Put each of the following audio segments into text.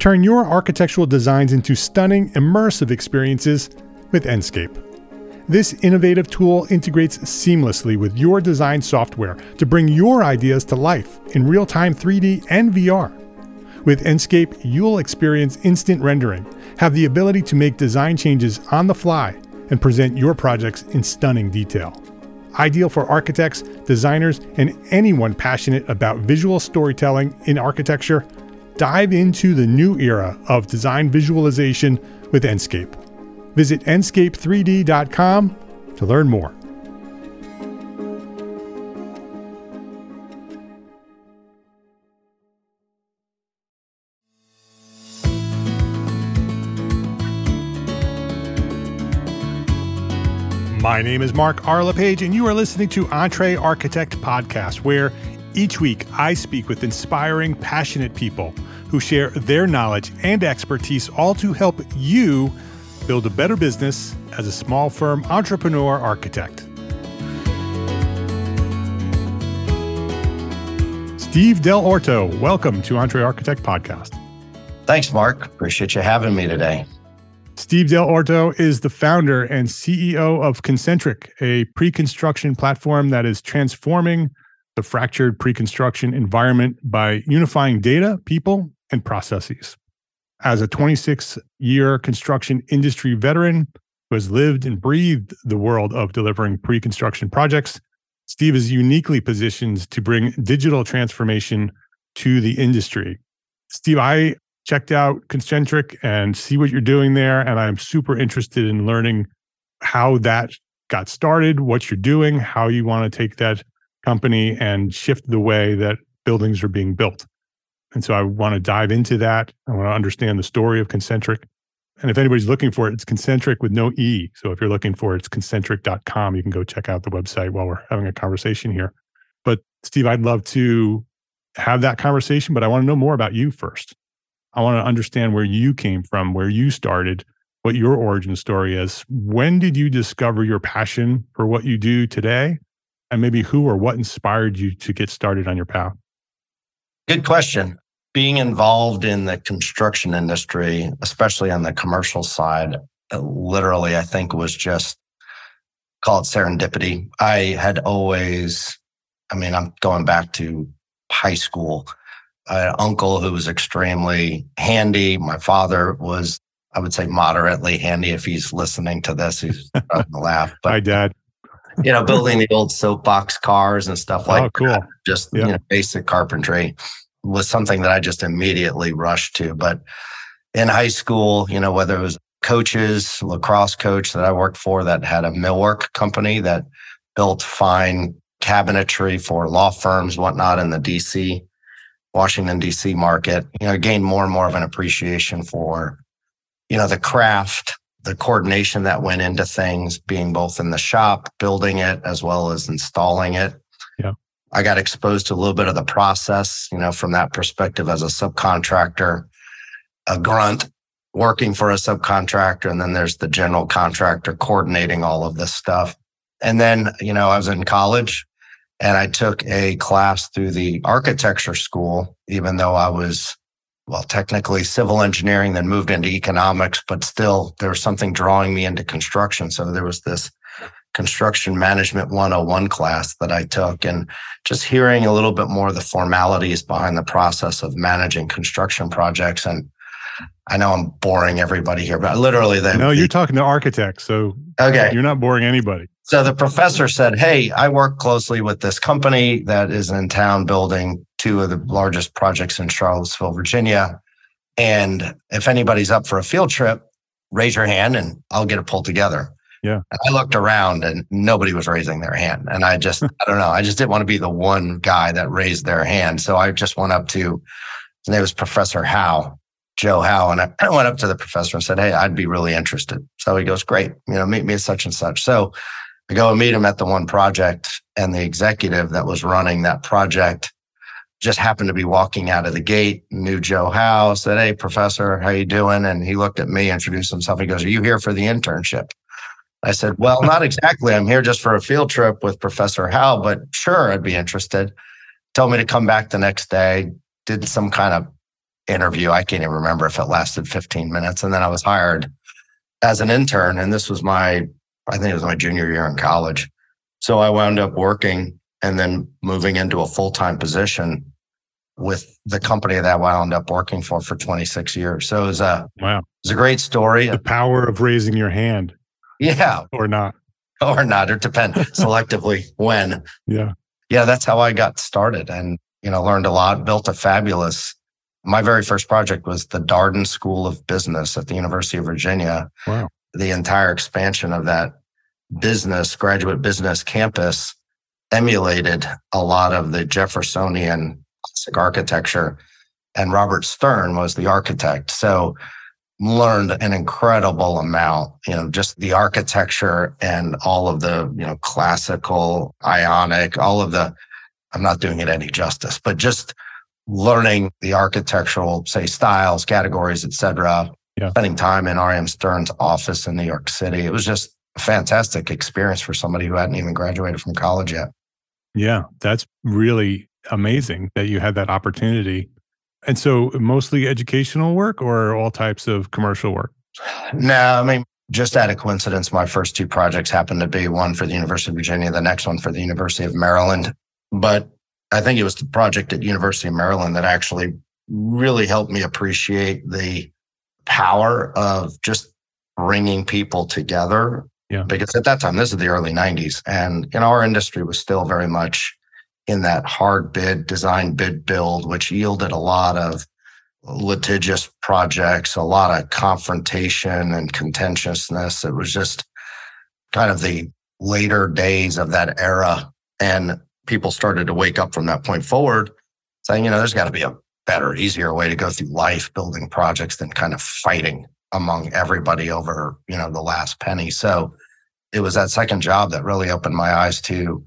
Turn your architectural designs into stunning, immersive experiences with Enscape. This innovative tool integrates seamlessly with your design software to bring your ideas to life in real time 3D and VR. With Enscape, you'll experience instant rendering, have the ability to make design changes on the fly, and present your projects in stunning detail. Ideal for architects, designers, and anyone passionate about visual storytelling in architecture, dive into the new era of design visualization with Enscape. Visit enscape3d.com to learn more. My name is Mark R. LePage, and you are listening to EntreArchitect Podcast, where each week I speak with inspiring, passionate people who share their knowledge and expertise, all to help you build a better business as a small firm entrepreneur architect. Steve Dell'Orto, welcome to EntreArchitect Podcast. Thanks, Mark. Appreciate you having me today. Steve Dell'Orto is the founder and CEO of ConCntric, a pre construction platform that is transforming the fractured pre construction environment by unifying data, people, and processes. As a 26 year construction industry veteran who has lived and breathed the world of delivering pre construction projects, Steve is uniquely positioned to bring digital transformation to the industry. Steve, I checked out ConCntric and see what you're doing there. And I'm super interested in learning how that got started, what you're doing, how you want to take that company and shift the way that buildings are being built. And so I want to dive into that. I want to understand the story of ConCntric. And if anybody's looking for it, it's ConCntric with no E. So if you're looking for it, it's ConCntric.com. You can go check out the website while we're having a conversation here. But Steve, I'd love to have that conversation, but I want to know more about you first. I want to understand where you came from, where you started, what your origin story is. When did you discover your passion for what you do today? And maybe who or what inspired you to get started on your path? Good question. Being involved in the construction industry, especially on the commercial side, uh, literally, I think was just called serendipity. I had always, I mean, I'm going back to high school an uncle who was extremely handy. My father was, I would say, moderately handy. If he's listening to this, he's going to laugh. But, Hi, Dad. You know, building the old soapbox cars and stuff like oh, cool. that. Just yeah. you know, basic carpentry was something that I just immediately rushed to. But in high school, you know, whether it was coaches, lacrosse coach that I worked for that had a millwork company that built fine cabinetry for law firms, whatnot in the DC Washington D.C. market, you know, gained more and more of an appreciation for, you know, the craft, the coordination that went into things, being both in the shop, building it as well as installing it. Yeah, I got exposed to a little bit of the process, you know, from that perspective as a subcontractor, a grunt working for a subcontractor, and then there's the general contractor coordinating all of this stuff. And then, you know, I was in college, and I took a class through the architecture school, even though I was, well, technically civil engineering, then moved into economics, but still there was something drawing me into construction. So there was this construction management 101 class that I took and just hearing a little bit more of the formalities behind the process of managing construction projects. And I know I'm boring everybody here, but literally they No, you're talking to architects. So okay. you're not boring anybody. So the professor said, Hey, I work closely with this company that is in town building two of the largest projects in Charlottesville, Virginia. And if anybody's up for a field trip, raise your hand and I'll get it pulled together. Yeah. And I looked around and nobody was raising their hand. And I just, I don't know, I just didn't want to be the one guy that raised their hand. So I just went up to, his name was Professor Howe, Joe Howe. And I went up to the professor and said, Hey, I'd be really interested. So he goes, Great, you know, meet me at such and such. So I go and meet him at the one project, and the executive that was running that project just happened to be walking out of the gate. Knew Joe Howe. Said, "Hey, professor, how you doing?" And he looked at me, introduced himself. He goes, "Are you here for the internship?" I said, "Well, not exactly. I'm here just for a field trip with Professor Howe, but sure, I'd be interested." Told me to come back the next day. Did some kind of interview. I can't even remember if it lasted 15 minutes. And then I was hired as an intern. And this was my, I think it was my junior year in college. So I wound up working and then moving into a full time position with the company that I wound up working for for 26 years. So it was a wow, it's a great story. The power of raising your hand, yeah, or not, or not, or depend selectively when. Yeah, yeah, that's how I got started, and you know, learned a lot, built a fabulous. My very first project was the Darden School of Business at the University of Virginia. Wow, the entire expansion of that business graduate business campus emulated a lot of the Jeffersonian classic architecture. And Robert Stern was the architect. So learned an incredible amount, you know, just the architecture and all of the, you know, classical, ionic, all of the, I'm not doing it any justice, but just learning the architectural, say, styles, categories, et cetera. Yeah. Spending time in R.M. Stern's office in New York City. It was just fantastic experience for somebody who hadn't even graduated from college yet. Yeah, that's really amazing that you had that opportunity. And so, mostly educational work or all types of commercial work? No, I mean, just out of coincidence, my first two projects happened to be one for the University of Virginia, the next one for the University of Maryland. But I think it was the project at University of Maryland that actually really helped me appreciate the power of just bringing people together yeah. Because at that time, this is the early 90s, and know, our industry was still very much in that hard bid, design bid build, which yielded a lot of litigious projects, a lot of confrontation and contentiousness. It was just kind of the later days of that era. And people started to wake up from that point forward, saying, you know, there's got to be a better, easier way to go through life building projects than kind of fighting among everybody over, you know, the last penny. So it was that second job that really opened my eyes to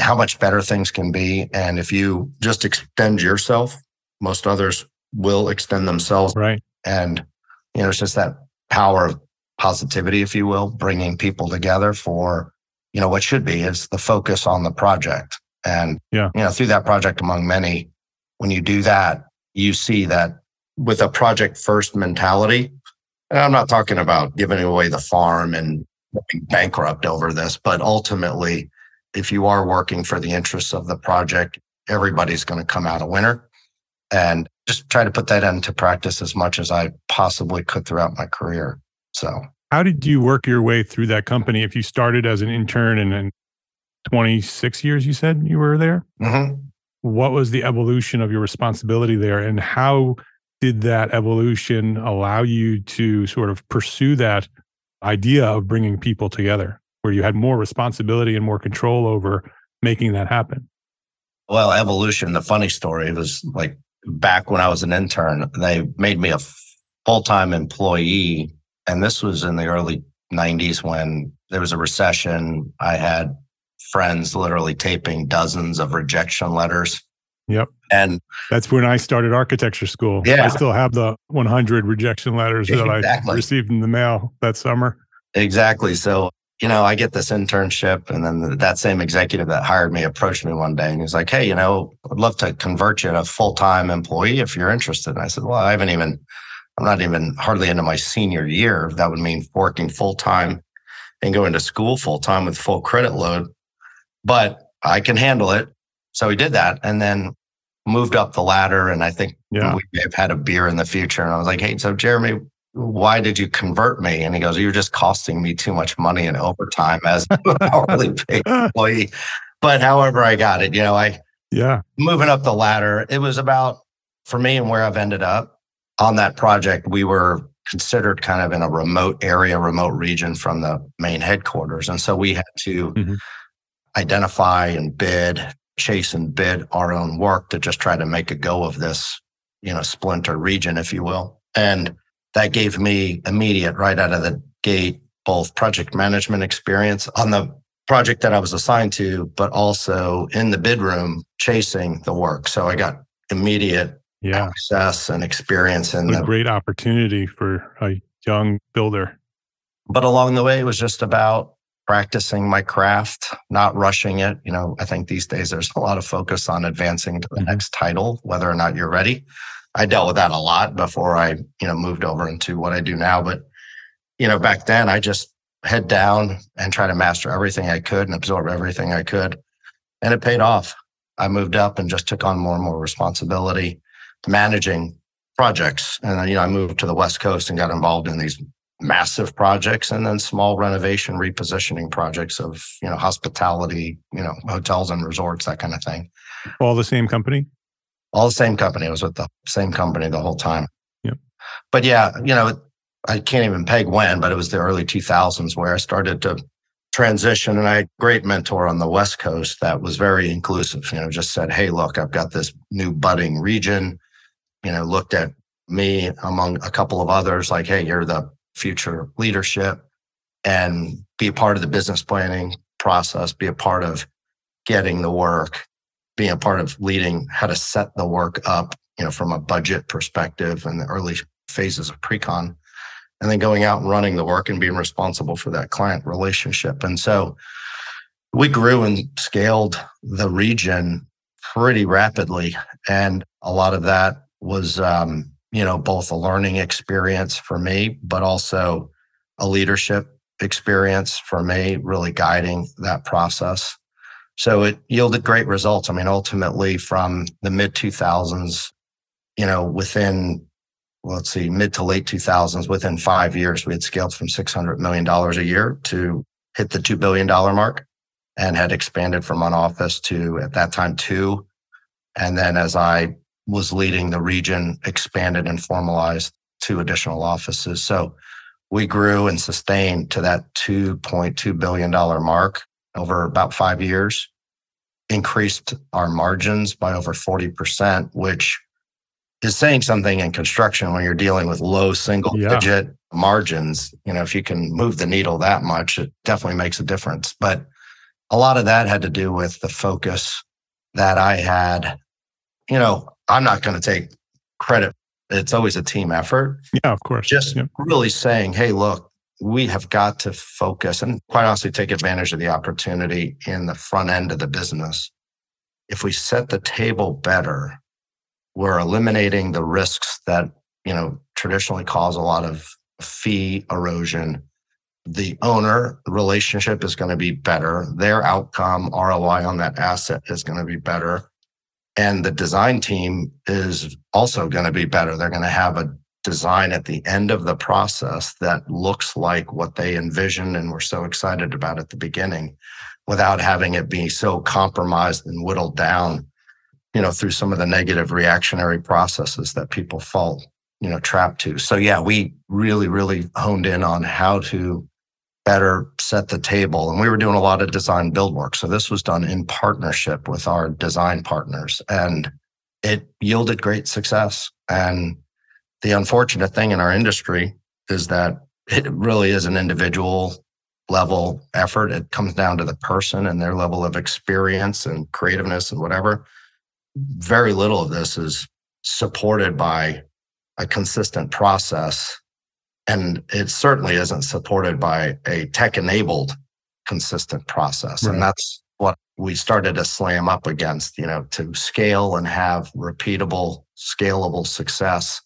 how much better things can be. And if you just extend yourself, most others will extend themselves. Right. And, you know, it's just that power of positivity, if you will, bringing people together for, you know, what should be is the focus on the project. And, yeah. you know, through that project among many, when you do that, you see that with a project first mentality, and I'm not talking about giving away the farm and bankrupt over this, but ultimately, if you are working for the interests of the project, everybody's going to come out a winner. And just try to put that into practice as much as I possibly could throughout my career. So, how did you work your way through that company? If you started as an intern and then 26 years, you said you were there, mm-hmm. what was the evolution of your responsibility there? And how did that evolution allow you to sort of pursue that idea of bringing people together where you had more responsibility and more control over making that happen? Well, evolution, the funny story was like back when I was an intern, they made me a full time employee. And this was in the early 90s when there was a recession. I had friends literally taping dozens of rejection letters Yep. And that's when I started architecture school. Yeah. I still have the 100 rejection letters that exactly. I received in the mail that summer. Exactly. So, you know, I get this internship, and then that same executive that hired me approached me one day and he's like, Hey, you know, I'd love to convert you to a full time employee if you're interested. And I said, Well, I haven't even, I'm not even hardly into my senior year. That would mean working full time and going to school full time with full credit load, but I can handle it. So he did that and then moved up the ladder. And I think yeah. we may have had a beer in the future. And I was like, hey, so Jeremy, why did you convert me? And he goes, you're just costing me too much money in overtime as an hourly paid employee. But however I got it, you know, I yeah moving up the ladder. It was about for me and where I've ended up on that project. We were considered kind of in a remote area, remote region from the main headquarters, and so we had to mm-hmm. identify and bid chase and bid our own work to just try to make a go of this, you know, splinter region, if you will. And that gave me immediate, right out of the gate, both project management experience on the project that I was assigned to, but also in the bid room chasing the work. So I got immediate yeah. access and experience in a great opportunity for a young builder. But along the way, it was just about practicing my craft, not rushing it. You know, I think these days there's a lot of focus on advancing to the mm-hmm. next title, whether or not you're ready. I dealt with that a lot before I, you know, moved over into what I do now. But, you know, back then I just head down and try to master everything I could and absorb everything I could. And it paid off. I moved up and just took on more and more responsibility managing projects. And, then, you know, I moved to the West Coast and got involved in these massive projects and then small renovation repositioning projects of, you know, hospitality, you know, hotels and resorts, that kind of thing. All the same company? All the same company. I was with the same company the whole time. Yep. But yeah, you know, I can't even peg when, but it was the early 2000s where I started to transition. And I had a great mentor on the West Coast that was very inclusive, you know, just said, Hey, look, I've got this new budding region, you know, looked at me among a couple of others, like, Hey, you're the future leadership and be a part of the business planning process, be a part of getting the work being a part of leading how to set the work up, you know, from a budget perspective and the early phases of pre-con, and then going out and running the work and being responsible for that client relationship. And so we grew and scaled the region pretty rapidly. And a lot of that was, um, you know, both a learning experience for me, but also a leadership experience for me, really guiding that process. So it yielded great results. I mean, ultimately from the mid 2000s, you know, within, let's see, mid to late 2000s, within five years, we had scaled from $600 million a year to hit the $2 billion mark and had expanded from one office to at that time two. And then as I was leading the region, expanded and formalized two additional offices. So we grew and sustained to that $2.2 billion mark over about five years, increased our margins by over 40%, which is saying something in construction when you're dealing with low single yeah. digit margins. You know, if you can move the needle that much, it definitely makes a difference. But a lot of that had to do with the focus that I had. You know, I'm not going to take credit. It's always a team effort. Yeah, of course. Just yeah. really saying, hey, look, we have got to focus and quite honestly take advantage of the opportunity in the front end of the business. If we set the table better, we're eliminating the risks that, you know, traditionally cause a lot of fee erosion. The owner relationship is going to be better. Their outcome ROI on that asset is going to be better. And the design team is also going to be better. They're going to have a design at the end of the process that looks like what they envisioned and were so excited about at the beginning without having it be so compromised and whittled down you know through some of the negative reactionary processes that people fall you know trapped to so yeah we really really honed in on how to better set the table and we were doing a lot of design build work so this was done in partnership with our design partners and it yielded great success and the unfortunate thing in our industry is that it really is an individual level effort. It comes down to the person and their level of experience and creativeness and whatever. Very little of this is supported by a consistent process. And it certainly isn't supported by a tech enabled consistent process. Right. And that's what we started to slam up against, you know, to scale and have repeatable, scalable success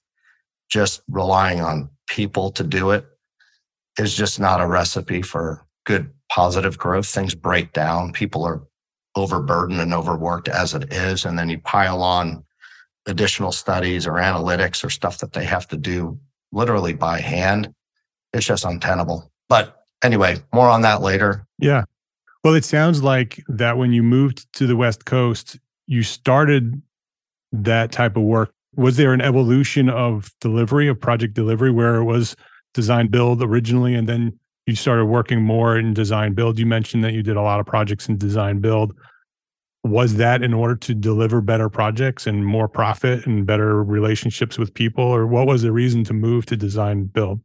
just relying on people to do it is just not a recipe for good positive growth. Things break down. People are overburdened and overworked as it is. And then you pile on additional studies or analytics or stuff that they have to do literally by hand. It's just untenable. But anyway, more on that later. Yeah. Well, it sounds like that when you moved to the West Coast, you started that type of work was there an evolution of delivery of project delivery where it was design build originally and then you started working more in design build you mentioned that you did a lot of projects in design build was that in order to deliver better projects and more profit and better relationships with people or what was the reason to move to design build?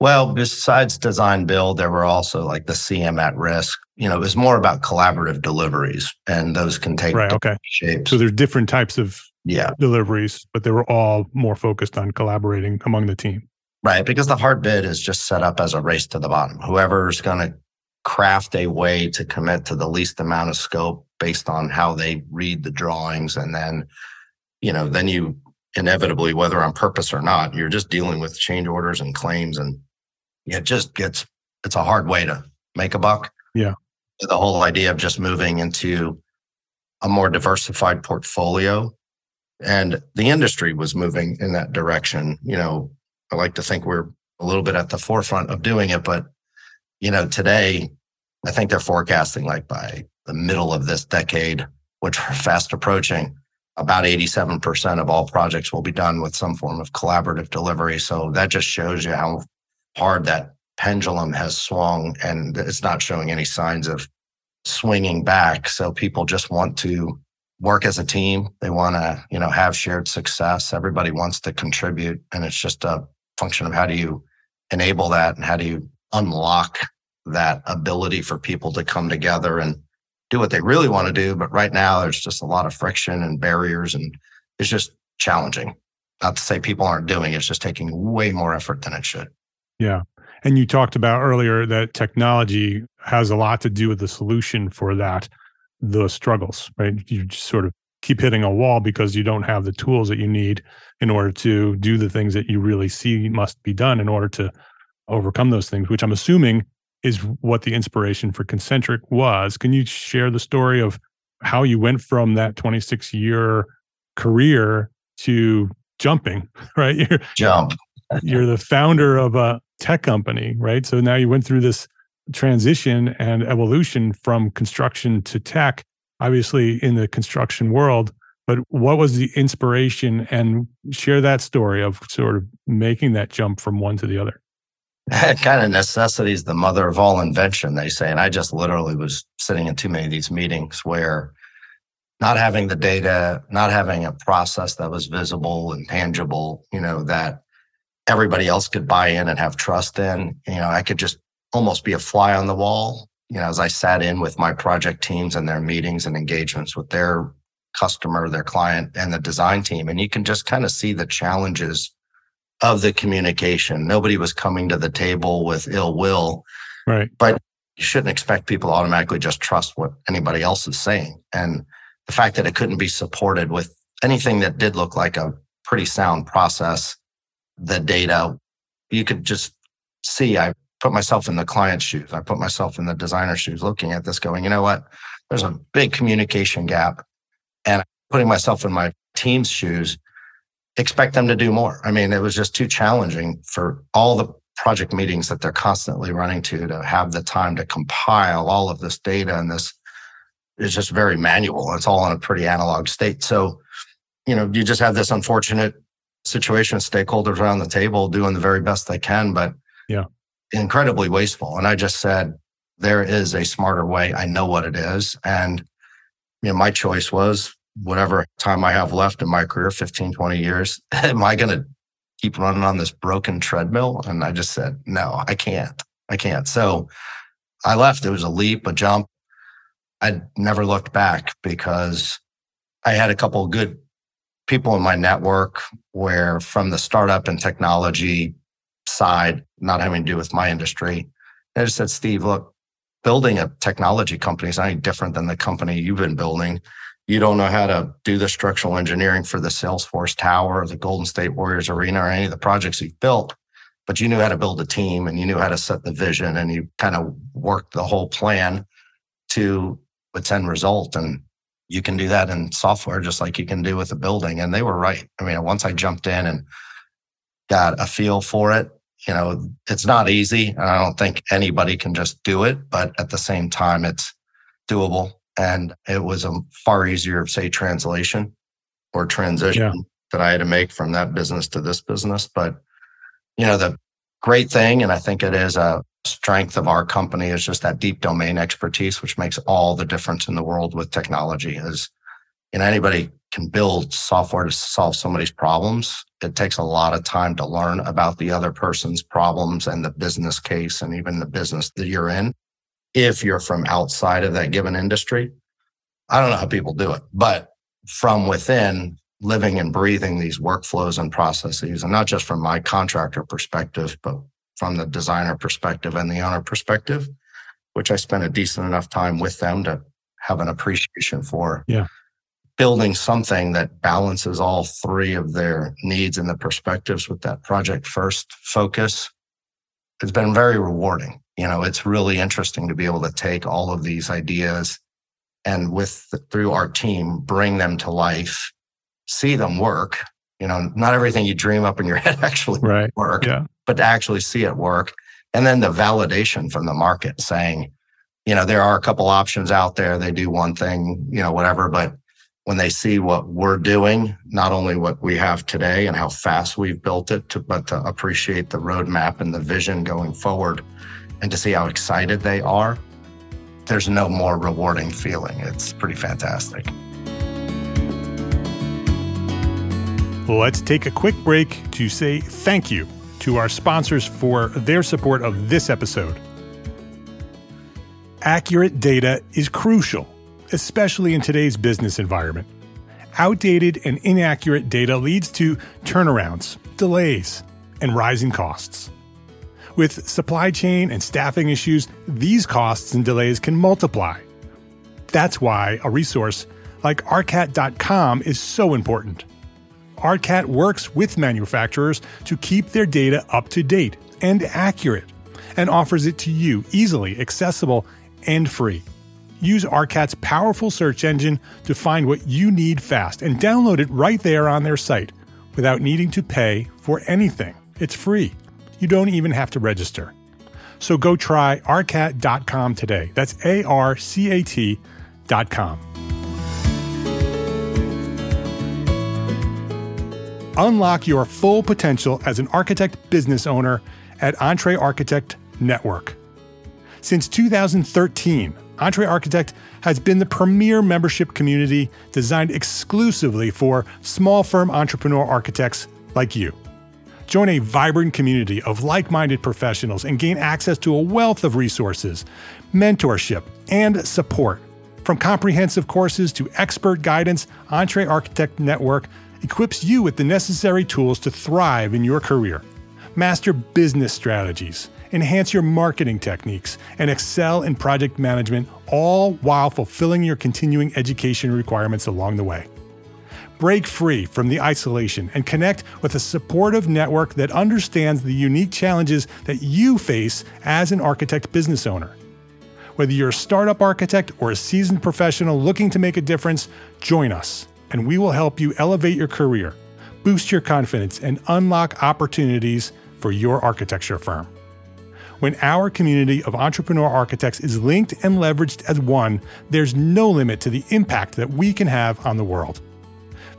Well besides design build there were also like the cm at risk. You know it was more about collaborative deliveries and those can take right okay. shapes. So there's different types of yeah. deliveries, but they were all more focused on collaborating among the team. Right, because the hard bid is just set up as a race to the bottom. Whoever's going to craft a way to commit to the least amount of scope based on how they read the drawings and then you know then you inevitably, whether on purpose or not, you're just dealing with change orders and claims. And it just gets, it's a hard way to make a buck. Yeah. The whole idea of just moving into a more diversified portfolio. And the industry was moving in that direction. You know, I like to think we're a little bit at the forefront of doing it, but you know, today I think they're forecasting like by the middle of this decade, which are fast approaching, about 87% of all projects will be done with some form of collaborative delivery. So that just shows you how hard that pendulum has swung and it's not showing any signs of swinging back. So people just want to work as a team. They want to, you know, have shared success. Everybody wants to contribute. And it's just a function of how do you enable that and how do you unlock that ability for people to come together and do what they really want to do. But right now, there's just a lot of friction and barriers, and it's just challenging. Not to say people aren't doing it, it's just taking way more effort than it should. Yeah. And you talked about earlier that technology has a lot to do with the solution for that, those struggles, right? You just sort of keep hitting a wall because you don't have the tools that you need in order to do the things that you really see must be done in order to overcome those things, which I'm assuming is what the inspiration for ConCntric was. Can you share the story of how you went from that 26 year career to jumping, right? You're, Jump. you're the founder of a tech company, right? So now you went through this transition and evolution from construction to tech, obviously in the construction world. But what was the inspiration and share that story of sort of making that jump from one to the other? kind of necessity is the mother of all invention, they say. And I just literally was sitting in too many of these meetings where not having the data, not having a process that was visible and tangible, you know, that everybody else could buy in and have trust in, you know, I could just almost be a fly on the wall, you know, as I sat in with my project teams and their meetings and engagements with their customer, their client, and the design team. And you can just kind of see the challenges of the communication. Nobody was coming to the table with ill will. Right. But you shouldn't expect people to automatically just trust what anybody else is saying. And the fact that it couldn't be supported with anything that did look like a pretty sound process, the data, you could just see I put myself in the client's shoes. I put myself in the designer's shoes looking at this going, you know what? There's a big communication gap. And putting myself in my team's shoes, expect them to do more. I mean, it was just too challenging for all the project meetings that they're constantly running to to have the time to compile all of this data and this is just very manual. It's all in a pretty analog state. So, you know, you just have this unfortunate situation stakeholders around the table doing the very best they can, but yeah, incredibly wasteful. And I just said, there is a smarter way. I know what it is. And you know, my choice was whatever time I have left in my career, 15, 20 years, am I going to keep running on this broken treadmill? And I just said, no, I can't. I can't. So I left. It was a leap, a jump. I never looked back because I had a couple good people in my network where from the startup and technology side, not having to do with my industry, I just said, Steve, look, building a technology company is not any different than the company you've been building you don't know how to do the structural engineering for the Salesforce Tower or the Golden State Warriors Arena or any of the projects you've built, but you knew how to build a team and you knew how to set the vision and you kind of worked the whole plan to its end result. And you can do that in software just like you can do with a building. And they were right. I mean, once I jumped in and got a feel for it, you know, it's not easy. And I don't think anybody can just do it, but at the same time, it's doable and it was a far easier, say, translation or transition yeah. that I had to make from that business to this business. But, you know, the great thing, and I think it is a strength of our company, is just that deep domain expertise, which makes all the difference in the world with technology. Is, you know, anybody can build software to solve somebody's problems. It takes a lot of time to learn about the other person's problems and the business case and even the business that you're in if you're from outside of that given industry. I don't know how people do it, but from within, living and breathing these workflows and processes, and not just from my contractor perspective, but from the designer perspective and the owner perspective, which I spent a decent enough time with them to have an appreciation for. Yeah. building something that balances all three of their needs and the perspectives with that project first focus has been very rewarding. You know, it's really interesting to be able to take all of these ideas and with through our team bring them to life, see them work. You know, not everything you dream up in your head actually right. work, yeah. but to actually see it work. And then the validation from the market saying, you know, there are a couple options out there. They do one thing, you know, whatever, but when they see what we're doing, not only what we have today and how fast we've built it, to, but to appreciate the roadmap and the vision going forward and to see how excited they are, there's no more rewarding feeling. It's pretty fantastic. Let's take a quick break to say thank you to our sponsors for their support of this episode. Accurate data is crucial especially in today's business environment. Outdated and inaccurate data leads to turnarounds, delays, and rising costs. With supply chain and staffing issues, these costs and delays can multiply. That's why a resource like ARCAT.com is so important. ARCAT works with manufacturers to keep their data up to date and accurate and offers it to you easily accessible and free. Use ARCAT's powerful search engine to find what you need fast and download it right there on their site without needing to pay for anything. It's free. You don't even have to register. So go try arcat.com today. That's A R C A T.com. Unlock your full potential as an architect business owner at EntreArchitect Network. Since 2013, EntreArchitect has been the premier membership community designed exclusively for small firm entrepreneur architects like you. Join a vibrant community of like minded professionals and gain access to a wealth of resources, mentorship, and support. From comprehensive courses to expert guidance, EntreArchitect Network equips you with the necessary tools to thrive in your career. Master business strategies enhance your marketing techniques, and excel in project management, all while fulfilling your continuing education requirements along the way. Break free from the isolation and connect with a supportive network that understands the unique challenges that you face as an architect business owner. Whether you're a startup architect or a seasoned professional looking to make a difference, join us, and we will help you elevate your career, boost your confidence, and unlock opportunities for your architecture firm. When our community of entrepreneur architects is linked and leveraged as one, there's no limit to the impact that we can have on the world.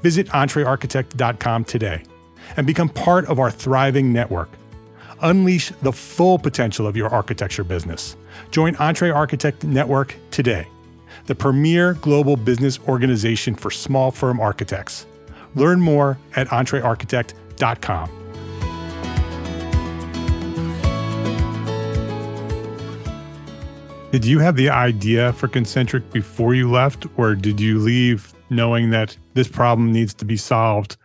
Visit entrearchitect.com today and become part of our thriving network. Unleash the full potential of your architecture business. Join EntreArchitect Network today, the premier global business organization for small firm architects. Learn more at entrearchitect.com. Did you have the idea for ConCntric before you left, or did you leave knowing that this problem needs to be solved?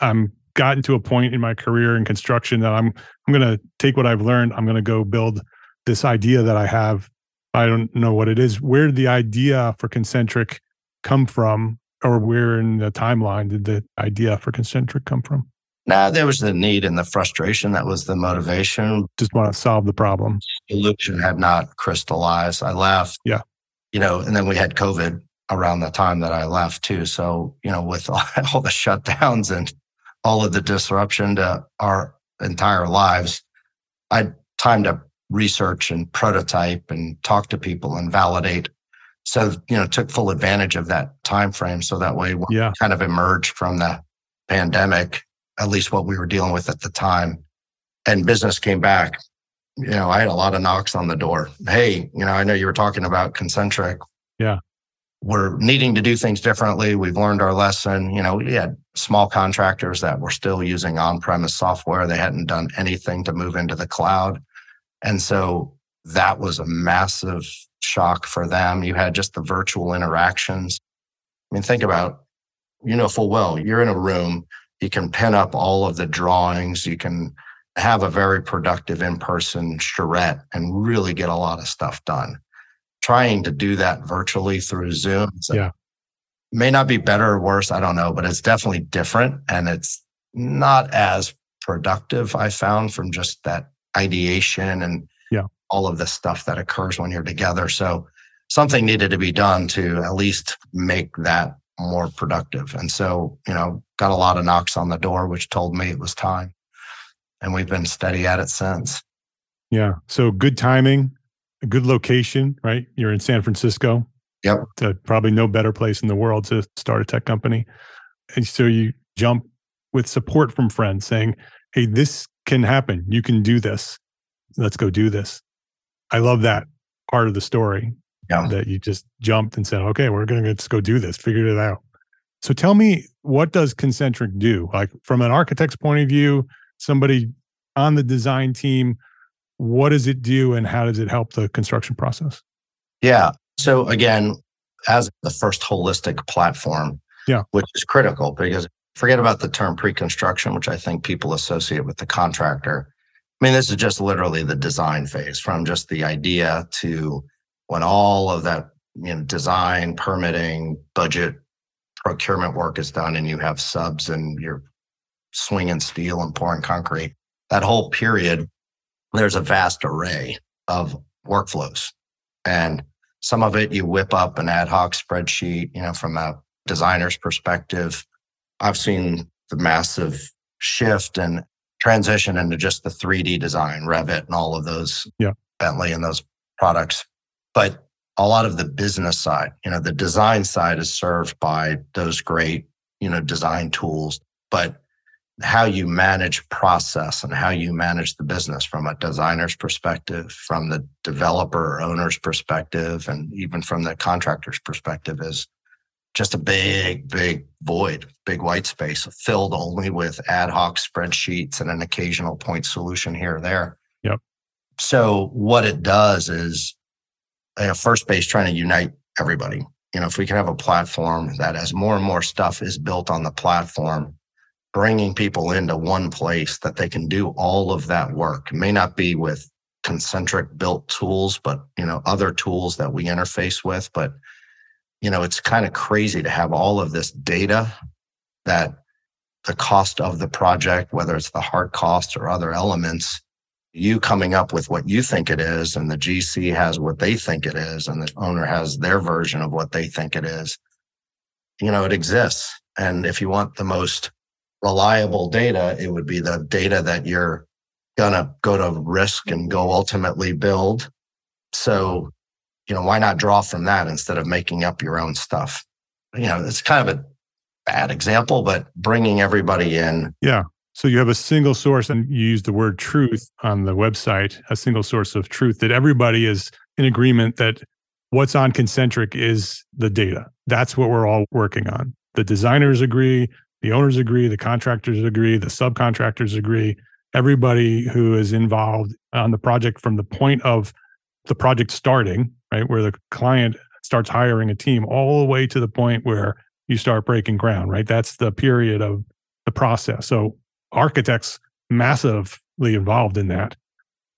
I'm gotten to a point in my career in construction that I'm I'm going to take what I've learned. I'm going to go build this idea that I have. I don't know what it is. Where did the idea for ConCntric come from, or where in the timeline did the idea for ConCntric come from? Now there was the need and the frustration that was the motivation. Just want to solve the problem. Solution had not crystallized. I left. Yeah. You know, and then we had COVID around the time that I left too. So, you know, with all, all the shutdowns and all of the disruption to our entire lives, I had time to research and prototype and talk to people and validate. So, you know, took full advantage of that time frame. So that way we yeah. kind of emerged from the pandemic at least what we were dealing with at the time. And business came back. You know, I had a lot of knocks on the door. Hey, you know, I know you were talking about ConCntric. Yeah. We're needing to do things differently. We've learned our lesson. You know, we had small contractors that were still using on premise software. They hadn't done anything to move into the cloud. And so that was a massive shock for them. You had just the virtual interactions. I mean, think about, you know, full well, you're in a room, you can pin up all of the drawings. You can have a very productive in person charrette and really get a lot of stuff done. Trying to do that virtually through Zoom. yeah. may not be better or worse. I don't know, but it's definitely different. And it's not as productive, I found from just that ideation and yeah. all of the stuff that occurs when you're together. So something needed to be done to at least make that more productive. And so, you know, got a lot of knocks on the door, which told me it was time. And we've been steady at it since. Yeah. So good timing, a good location, right? You're in San Francisco. Yep. probably no better place in the world to start a tech company. And so you jump with support from friends saying, Hey, this can happen. You can do this. Let's go do this. I love that part of the story yeah. that you just jumped and said, okay, we're going to just go do this, figure it out. So tell me, what does ConCntric do? Like from an architect's point of view, somebody on the design team, what does it do and how does it help the construction process? Yeah. So again, as the first holistic platform, yeah. which is critical because forget about the term pre-construction, which I think people associate with the contractor. I mean, this is just literally the design phase from just the idea to when all of that you know design permitting budget procurement work is done and you have subs and you're swinging steel and pouring concrete that whole period there's a vast array of workflows. And some of it you whip up an ad hoc spreadsheet you know from a designer's perspective. I've seen the massive shift and transition into just the 3d design Revit and all of those yeah. Bentley and those products but a lot of the business side, you know, the design side is served by those great, you know, design tools. But how you manage process and how you manage the business from a designer's perspective, from the developer owner's perspective, and even from the contractor's perspective is just a big, big void, big white space filled only with ad hoc spreadsheets and an occasional point solution here or there. Yep. So what it does is a first base trying to unite everybody. You know, if we can have a platform that as more and more stuff is built on the platform, bringing people into one place that they can do all of that work it may not be with ConCntric built tools, but you know, other tools that we interface with. But you know, it's kind of crazy to have all of this data that the cost of the project, whether it's the hard costs or other elements, you coming up with what you think it is and the GC has what they think it is and the owner has their version of what they think it is. You know, it exists. And if you want the most reliable data, it would be the data that you're going to go to risk and go ultimately build. So, you know, why not draw from that instead of making up your own stuff? You know, it's kind of a bad example, but bringing everybody in. Yeah. So you have a single source, and you use the word truth on the website, a single source of truth that everybody is in agreement that what's on ConCntric is the data. That's what we're all working on. The designers agree, the owners agree, the contractors agree, the subcontractors agree. Everybody who is involved on the project from the point of the project starting, right, where the client starts hiring a team, all the way to the point where you start breaking ground, right? That's the period of the process. So architects massively involved in that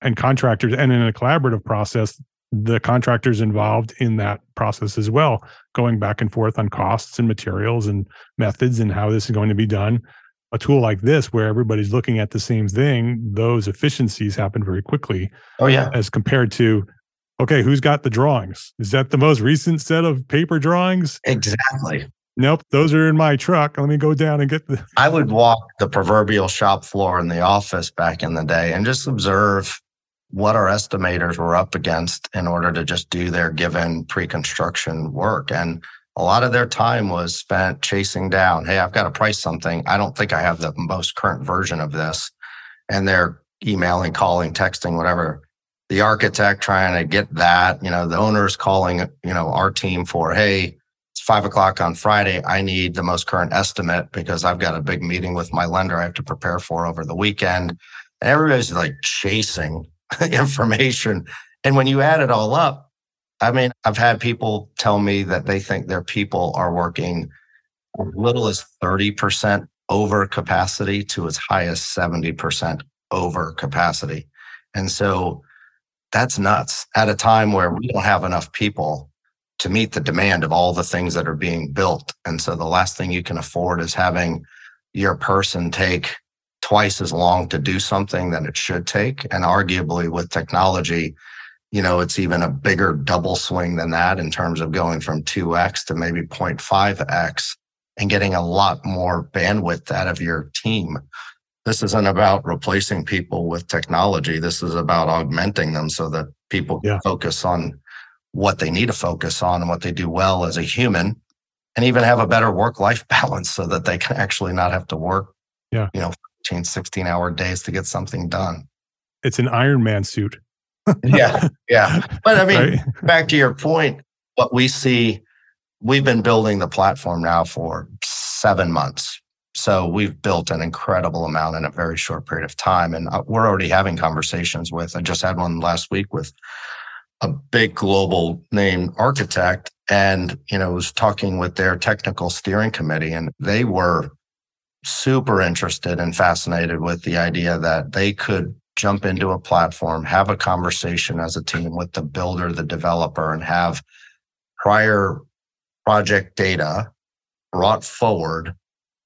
and contractors and in a collaborative process the contractors involved in that process as well going back and forth on costs and materials and methods and how this is going to be done. A tool like this where everybody's looking at the same thing those efficiencies happen very quickly oh yeah. as compared to okay who's got the drawings? Is that the most recent set of paper drawings? Exactly Nope, those are in my truck. Let me go down and get the. I would walk the proverbial shop floor in the office back in the day and just observe what our estimators were up against in order to just do their given pre construction work. And a lot of their time was spent chasing down, hey, I've got to price something. I don't think I have the most current version of this. And they're emailing, calling, texting, whatever. The architect trying to get that, you know, the owner's calling, you know, our team for, hey, five o'clock on Friday. I need the most current estimate because I've got a big meeting with my lender I have to prepare for over the weekend. And everybody's like chasing information. And when you add it all up, I mean, I've had people tell me that they think their people are working as little as 30% over capacity to as high as 70% over capacity. And so that's nuts at a time where we don't have enough people to meet the demand of all the things that are being built. And so the last thing you can afford is having your person take twice as long to do something than it should take. And arguably with technology, you know, it's even a bigger double swing than that in terms of going from 2x to maybe 0.5x and getting a lot more bandwidth out of your team. This isn't about replacing people with technology. This is about augmenting them so that people yeah. focus on what they need to focus on and what they do well as a human and even have a better work life balance so that they can actually not have to work, yeah. you know, 15, 16 hour days to get something done. It's an Iron Man suit. yeah. Yeah. But I mean, right? back to your point, what we see, we've been building the platform now for seven months. So we've built an incredible amount in a very short period of time. And uh, we're already having conversations with, I just had one last week with a big global name architect and, you know, was talking with their technical steering committee and they were super interested and fascinated with the idea that they could jump into a platform, have a conversation as a team with the builder, the developer, and have prior project data brought forward,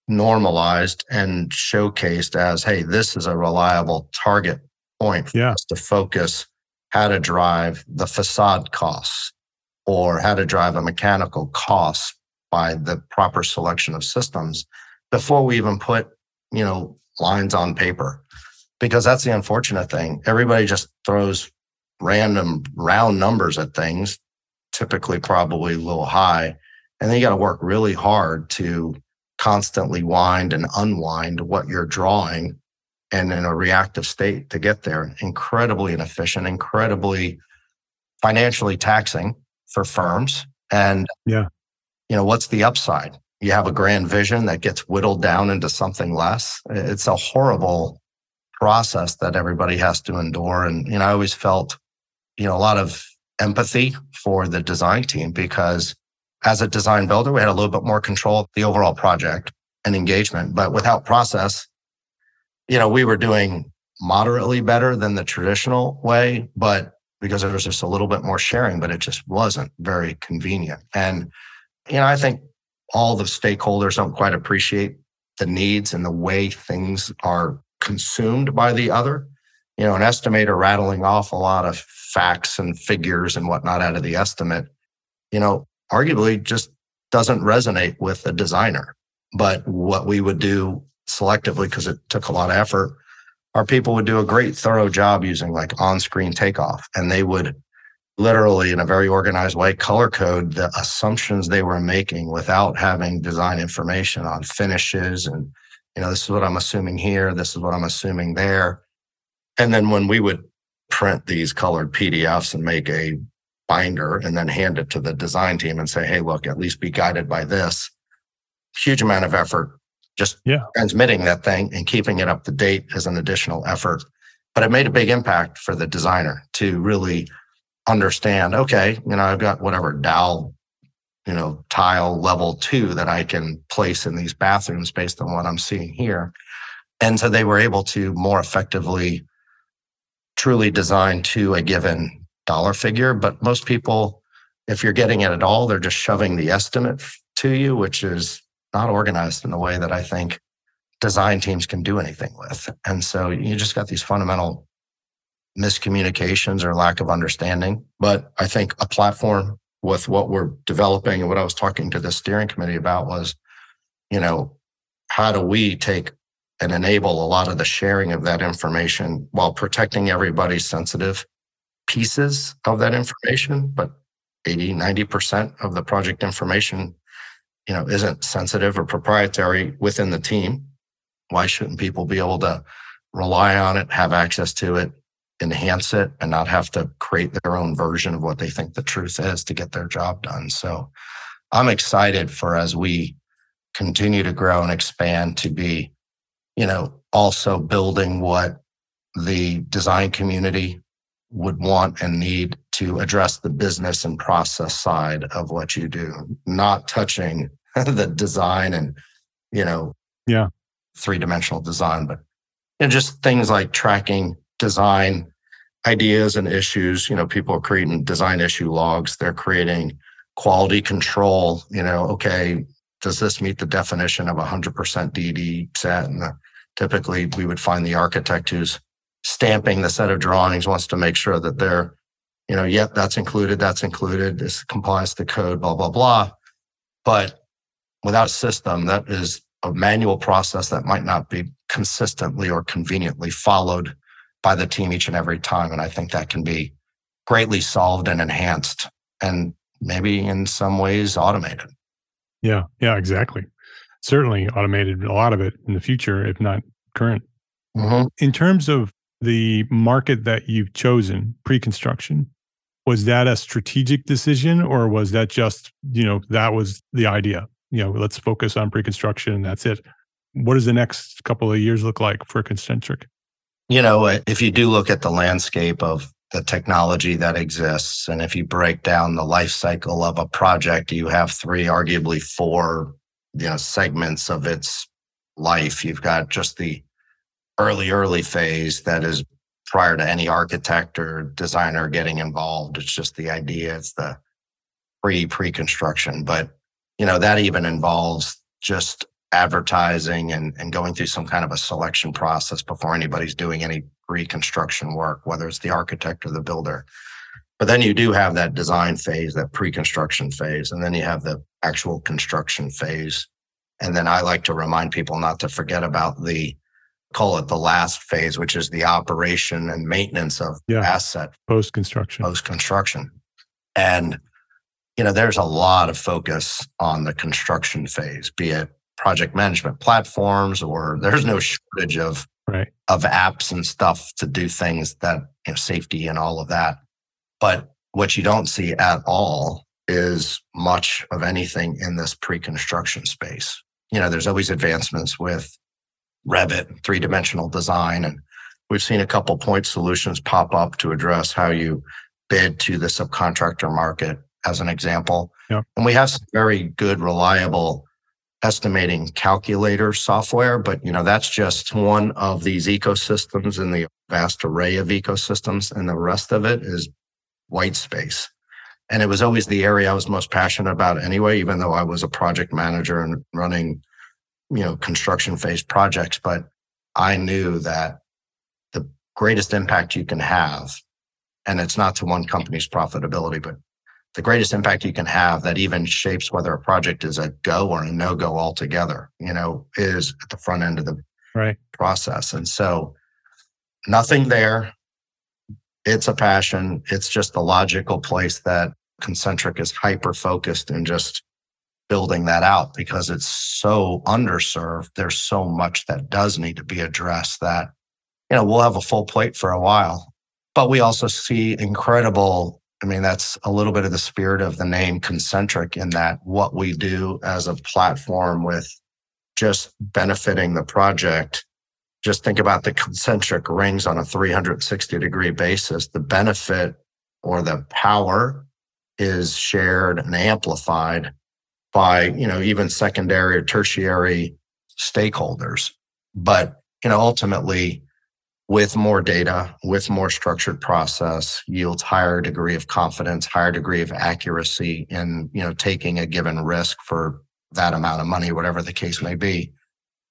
normalized, and showcased as, hey, this is a reliable target point for yeah. us to focus how to drive the facade costs or how to drive a mechanical cost by the proper selection of systems before we even put, you know, lines on paper. Because that's the unfortunate thing. Everybody just throws random round numbers at things, typically probably a little high. And then you got to work really hard to constantly wind and unwind what you're drawing and in a reactive state to get there. Incredibly inefficient, incredibly financially taxing for firms. And yeah, you know, what's the upside? you have a grand vision that gets whittled down into something less. It's a horrible process that everybody has to endure. And, you know, I always felt, you know, a lot of empathy for the design team because as a design builder, we had a little bit more control of the overall project and engagement. But without process, you know, we were doing moderately better than the traditional way, but because there was just a little bit more sharing, but it just wasn't very convenient. And, you know, I think all the stakeholders don't quite appreciate the needs and the way things are consumed by the other. You know, an estimator rattling off a lot of facts and figures and whatnot out of the estimate, you know, arguably just doesn't resonate with a designer. But what we would do selectively, because it took a lot of effort, our people would do a great thorough job using like on screen takeoff and they would literally in a very organized way color code the assumptions they were making without having design information on finishes and you know this is what i'm assuming here this is what i'm assuming there. And then when we would print these colored pdfs and make a binder and then hand it to the design team and say hey look at least be guided by this huge amount of effort just yeah. transmitting that thing and keeping it up to date is an additional effort but it made a big impact for the designer to really understand, okay, you know, I've got whatever dowel, you know, tile level two that I can place in these bathrooms based on what I'm seeing here. And so they were able to more effectively truly design to a given dollar figure. But most people, if you're getting it at all, they're just shoving the estimate to you, which is not organized in a way that I think design teams can do anything with. And so you just got these fundamental miscommunications or lack of understanding. But I think a platform with what we're developing and what I was talking to the steering committee about was, you know, how do we take and enable a lot of the sharing of that information while protecting everybody's sensitive pieces of that information, but 80, 90% of the project information, you know, isn't sensitive or proprietary within the team. Why shouldn't people be able to rely on it, have access to it, enhance it and not have to create their own version of what they think the truth is to get their job done. So I'm excited for as we continue to grow and expand to be, you know, also building what the design community would want and need to address the business and process side of what you do, not touching the design and, you know, yeah, three dimensional design, but you know, just things like tracking design ideas and issues. You know, people are creating design issue logs. They're creating quality control, you know, okay, does this meet the definition of 100% DD set? And the, typically we would find the architect who's stamping the set of drawings wants to make sure that they're, you know, yep, that's included, that's included, this complies to code, blah, blah, blah. But without a system, that is a manual process that might not be consistently or conveniently followed by the team each and every time. And I think that can be greatly solved and enhanced and maybe in some ways automated. Yeah, yeah, exactly. Certainly automated a lot of it in the future, if not current. Mm-hmm. In terms of the market that you've chosen, pre construction, was that a strategic decision or was that just, you know, that was the idea? You know, let's focus on pre construction and that's it. What does the next couple of years look like for ConCntric? You know, uh, if you do look at the landscape of the technology that exists. And if you break down the life cycle of a project, you have three, arguably four, you know, segments of its life. You've got just the early, early phase that is prior to any architect or designer getting involved. It's just the idea, it's the pre pre construction. But, you know, that even involves just advertising and, and going through some kind of a selection process before anybody's doing any pre-construction work, whether it's the architect or the builder. But then you do have that design phase, that pre-construction phase, and then you have the actual construction phase. And then I like to remind people not to forget about the call it the last phase, which is the operation and maintenance of yeah. asset post construction. Post construction. And you know, there's a lot of focus on the construction phase, be it project management platforms or there's no shortage of right. of apps and stuff to do things that you know safety and all of that but what you don't see at all is much of anything in this pre-construction space you know there's always advancements with Revit three-dimensional design and we've seen a couple point solutions pop up to address how you bid to the subcontractor market as an example yep. and we have some very good reliable estimating calculator software, but you know that's just one of these ecosystems in the vast array of ecosystems, and the rest of it is white space. And it was always the area I was most passionate about anyway, even though I was a project manager and running, you know, construction phase projects. But I knew that the greatest impact you can have, and it's not to one company's profitability, but the greatest impact you can have that even shapes whether a project is a go or a no go altogether, you know, is at the front end of the right. process. And so nothing there. It's a passion. It's just the logical place that ConCntric is hyper focused and just building that out because it's so underserved. There's so much that does need to be addressed that, you know, we'll have a full plate for a while. But we also see incredible I mean, that's a little bit of the spirit of the name concentric in that what we do as a platform with just benefiting the project. Just think about the concentric rings on a 360 degree basis. The benefit or the power is shared and amplified by, you know, even secondary or tertiary stakeholders. But, you know, ultimately, with more data, with more structured process, yields higher degree of confidence, higher degree of accuracy in you know taking a given risk for that amount of money, whatever the case may be.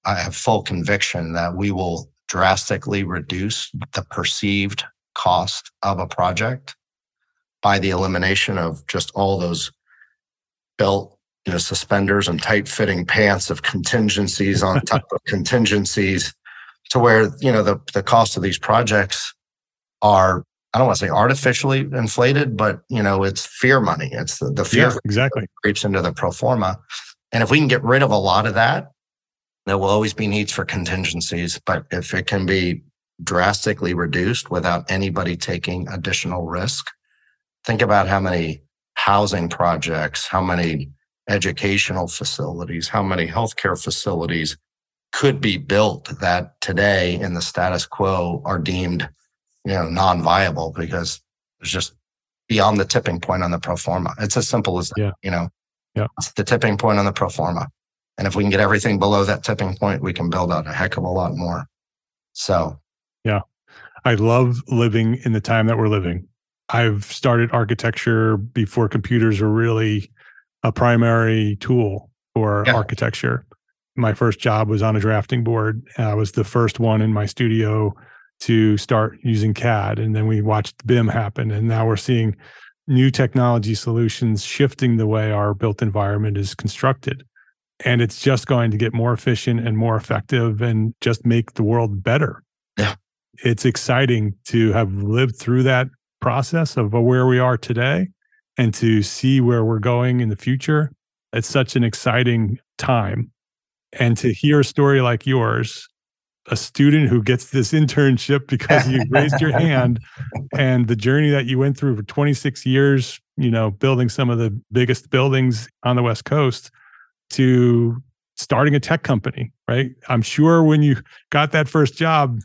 I have full conviction that we will drastically reduce the perceived cost of a project by the elimination of just all those belt you know suspenders and tight fitting pants of contingencies on top of contingencies to where you know the the cost of these projects are I don't want to say artificially inflated, but you know it's fear money. It's the, the fear yeah, exactly creeps into the pro forma, and if we can get rid of a lot of that, there will always be needs for contingencies. But if it can be drastically reduced without anybody taking additional risk, think about how many housing projects, how many educational facilities, how many healthcare facilities could be built that today in the status quo are deemed, you know, non-viable because it's just beyond the tipping point on the pro forma. It's as simple as that, yeah. you know. Yeah. It's the tipping point on the pro forma. And if we can get everything below that tipping point, we can build out a heck of a lot more. So Yeah. I love living in the time that we're living. I've started architecture before computers were really a primary tool for yeah. architecture. My first job was on a drafting board. Uh, I was the first one in my studio to start using CAD. And then we watched BIM happen. And now we're seeing new technology solutions shifting the way our built environment is constructed. And it's just going to get more efficient and more effective and just make the world better. Yeah. It's exciting to have lived through that process of where we are today and to see where we're going in the future. It's such an exciting time. And to hear a story like yours, a student who gets this internship because you raised your hand and the journey that you went through for 26 years, you know, building some of the biggest buildings on the West Coast to starting a tech company, right? I'm sure when you got that first job,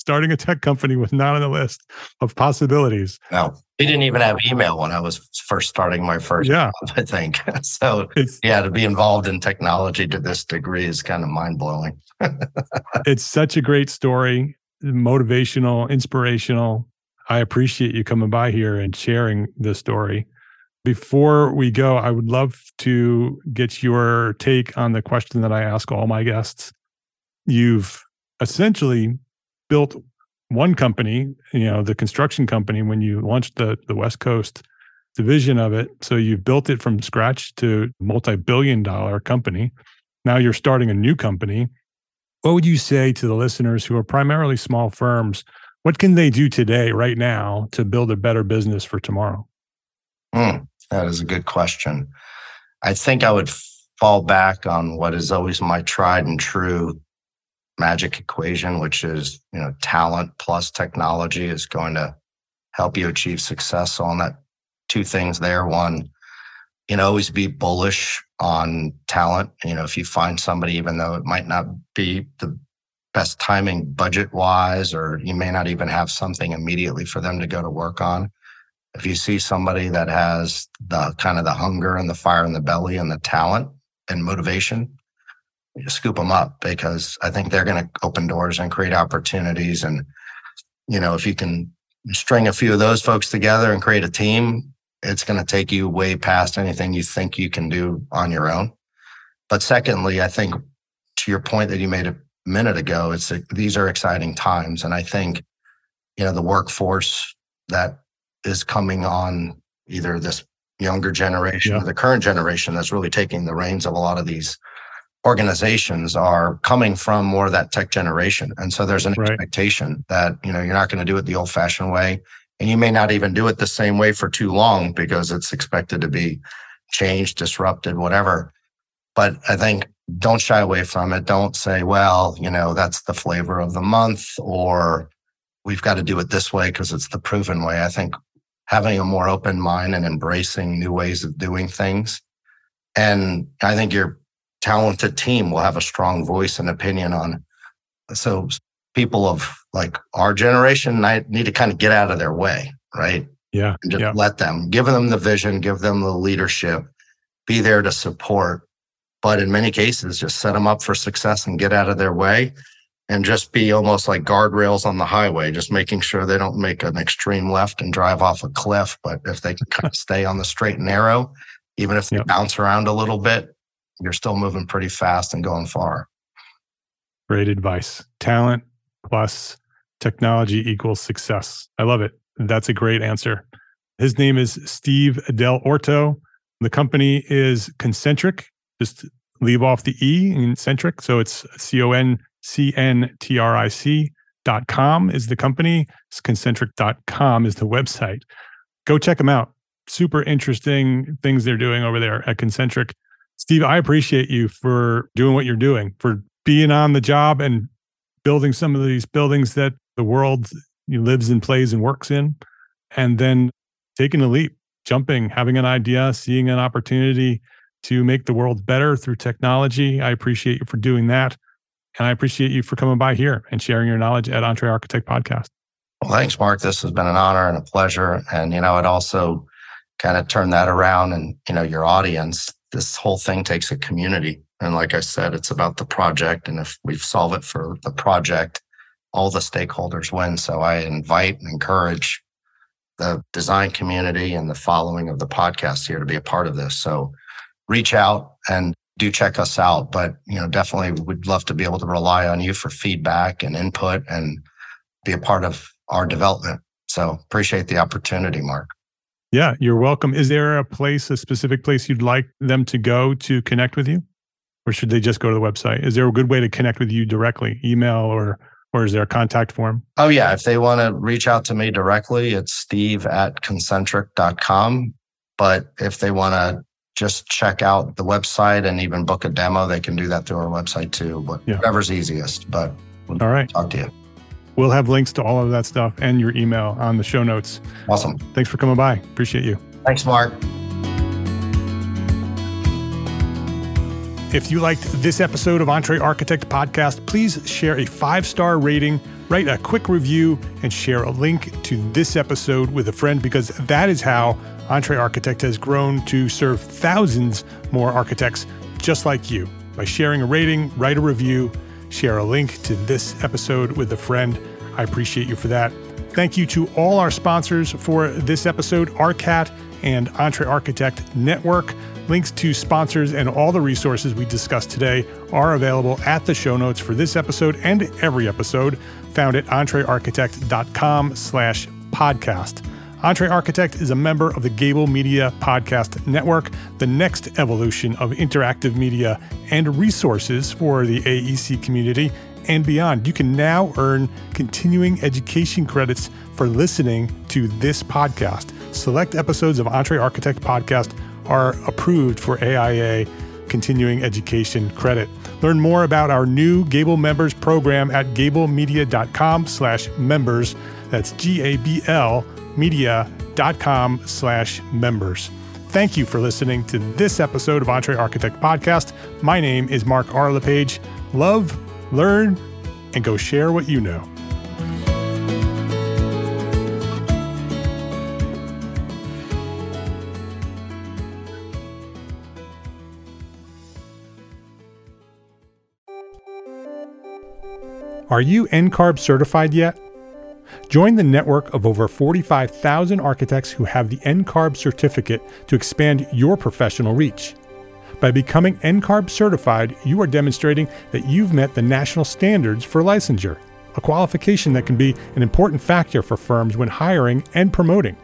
starting a tech company was not on the list of possibilities. No, we didn't even have email when I was first starting my first yeah. job, I think. So, it's, yeah, to be involved in technology to this degree is kind of mind blowing. it's such a great story, motivational, inspirational. I appreciate you coming by here and sharing this story. Before we go, I would love to get your take on the question that I ask all my guests. You've essentially built one company, you know, the construction company, when you launched the, the West Coast division of it. So you've built it from scratch to multi billion dollar company. Now you're starting a new company. What would you say to the listeners who are primarily small firms? What can they do today, right now, to build a better business for tomorrow? Mm, that is a good question. I think I would fall back on what is always my tried and true magic equation, which is, you know, talent plus technology is going to help you achieve success on that two things there. One, you know, always be bullish on talent. You know, if you find somebody, even though it might not be the best timing budget wise, or you may not even have something immediately for them to go to work on. If you see somebody that has the kind of the hunger and the fire in the belly and the talent and motivation, scoop them up because I think they're going to open doors and create opportunities. And, you know, if you can string a few of those folks together and create a team, it's going to take you way past anything you think you can do on your own. But secondly, I think to your point that you made a minute ago, it's a, these are exciting times. And I think, you know, the workforce that is coming on either this younger generation yeah. or the current generation that's really taking the reins of a lot of these organizations are coming from more of that tech generation. And so there's an right. expectation that, you know, you're not going to do it the old fashioned way. And you may not even do it the same way for too long because it's expected to be changed, disrupted, whatever. But I think don't shy away from it. Don't say, well, you know, that's the flavor of the month or we've got to do it this way because it's the proven way. I think having a more open mind and embracing new ways of doing things. And I think you're talented team will have a strong voice and opinion on. So people of like our generation need to kind of get out of their way, right? Yeah. And just yeah. let them, give them the vision, give them the leadership, be there to support. But in many cases, just set them up for success and get out of their way and just be almost like guardrails on the highway, just making sure they don't make an extreme left and drive off a cliff. But if they can kind of stay on the straight and narrow, even if they bounce around a little bit, you're still moving pretty fast and going far. Great advice. Talent plus technology equals success. I love it. That's a great answer. His name is Steve Dell'Orto. The company is ConCntric. Just leave off the E in centric. So it's C O N C N T R I C dot com is the company. It's concntric.com is the website. Go check them out. Super interesting things they're doing over there at ConCntric. Steve, I appreciate you for doing what you're doing, for being on the job and building some of these buildings that the world lives and plays and works in, and then taking a leap, jumping, having an idea, seeing an opportunity to make the world better through technology. I appreciate you for doing that. And I appreciate you for coming by here and sharing your knowledge at EntreArchitect Podcast. Well, thanks, Mark. This has been an honor and a pleasure. And, you know, it also kind of turned that around and, you know, your audience this whole thing takes a community. And like I said, it's about the project. And if we solve it for the project, all the stakeholders win. So I invite and encourage the design community and the following of the podcast here to be a part of this. So reach out and do check us out. But you know, definitely we'd love to be able to rely on you for feedback and input and be a part of our development. So appreciate the opportunity, Mark. Yeah, you're welcome. Is there a place, a specific place you'd like them to go to connect with you? Or should they just go to the website? Is there a good way to connect with you directly, email or or is there a contact form? Oh yeah. If they want to reach out to me directly, it's steve at concntric.com. But if they want to just check out the website and even book a demo, they can do that through our website too. But yeah. whatever's easiest. But we'll all right. Talk to you. We'll have links to all of that stuff and your email on the show notes. Awesome. Thanks for coming by. Appreciate you. Thanks, Mark. If you liked this episode of EntreArchitect Podcast, please share a five star rating, write a quick review, and share a link to this episode with a friend because that is how EntreArchitect has grown to serve thousands more architects just like you. By sharing a rating, write a review, share a link to this episode with a friend. I appreciate you for that. Thank you to all our sponsors for this episode ARCAT and EntreArchitect Network. Links to sponsors and all the resources we discussed today are available at the show notes for this episode and every episode found at entrearchitect.com slash podcast. EntreArchitect is a member of the Gable Media Podcast Network, the next evolution of interactive media and resources for the AEC community and beyond. You can now earn continuing education credits for listening to this podcast. Select episodes of EntreArchitect Podcast are approved for AIA continuing education credit. Learn more about our new Gable members program at gablemedia.com slash members. That's G-A-B-L media.com slash members. Thank you for listening to this episode of EntreArchitect Podcast. My name is Mark R. LePage. Love, learn, and go share what you know. Are you NCARB certified yet? Join the network of over 45,000 architects who have the NCARB certificate to expand your professional reach. By becoming NCARB certified, you are demonstrating that you've met the national standards for licensure, a qualification that can be an important factor for firms when hiring and promoting.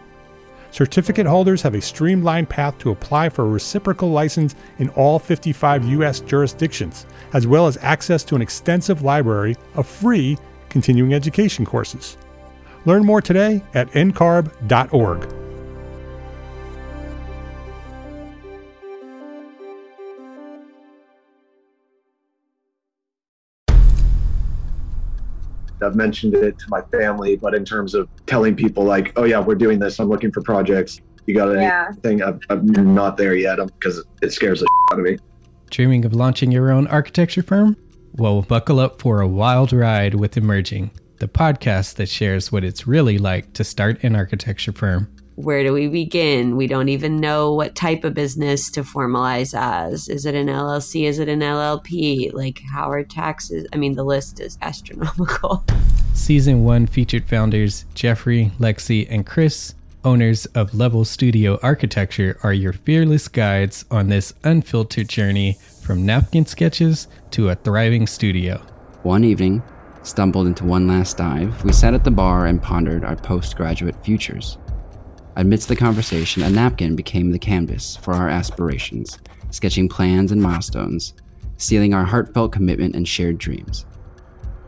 Certificate holders have a streamlined path to apply for a reciprocal license in all 55 U.S. jurisdictions, as well as access to an extensive library of free continuing education courses. Learn more today at ncarb.org. I've mentioned it to my family, but in terms of telling people like, oh yeah, we're doing this. I'm looking for projects. You got anything? Yeah. I'm, not there yet because it scares the out of me. Dreaming of launching your own architecture firm? Well, buckle up for a wild ride with Emerging the podcast that shares what it's really like to start an architecture firm. Where do we begin? We don't even know what type of business to formalize as. Is it an LLC? Is it an LLP? Like, how are taxes? I mean, the list is astronomical. Season one featured founders Jeffrey, Lexi, and Chris, owners of Level Studio Architecture, are your fearless guides on this unfiltered journey from napkin sketches to a thriving studio. One evening, stumbled into one last dive, we sat at the bar and pondered our postgraduate futures. Amidst the conversation, a napkin became the canvas for our aspirations, sketching plans and milestones, sealing our heartfelt commitment and shared dreams.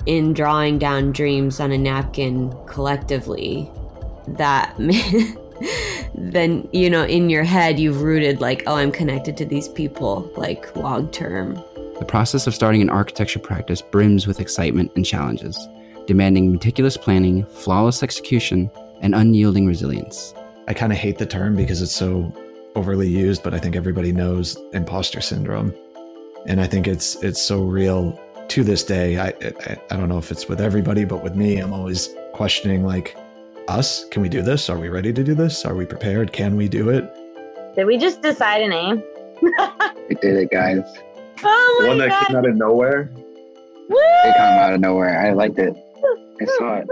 In drawing down dreams on a napkin collectively, that then you know in your head you've rooted like oh i'm connected to these people like long term the process of starting an architecture practice brims with excitement and challenges, demanding meticulous planning, flawless execution, and unyielding resilience. I kind of hate the term because it's so overly used, but I think everybody knows imposter syndrome. And I think it's it's so real to this day. I, I I don't know if it's with everybody, but with me, I'm always questioning like us, can we do this? Are we ready to do this? Are we prepared? Can we do it? Did we just decide a name? we did it, guys. Oh the one that God. came out of nowhere. Woo! It came out of nowhere. I liked it. I saw it.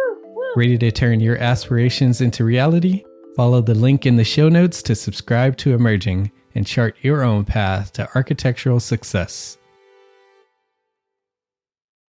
Ready to turn your aspirations into reality? Follow the link in the show notes to subscribe to Emerging and chart your own path to architectural success.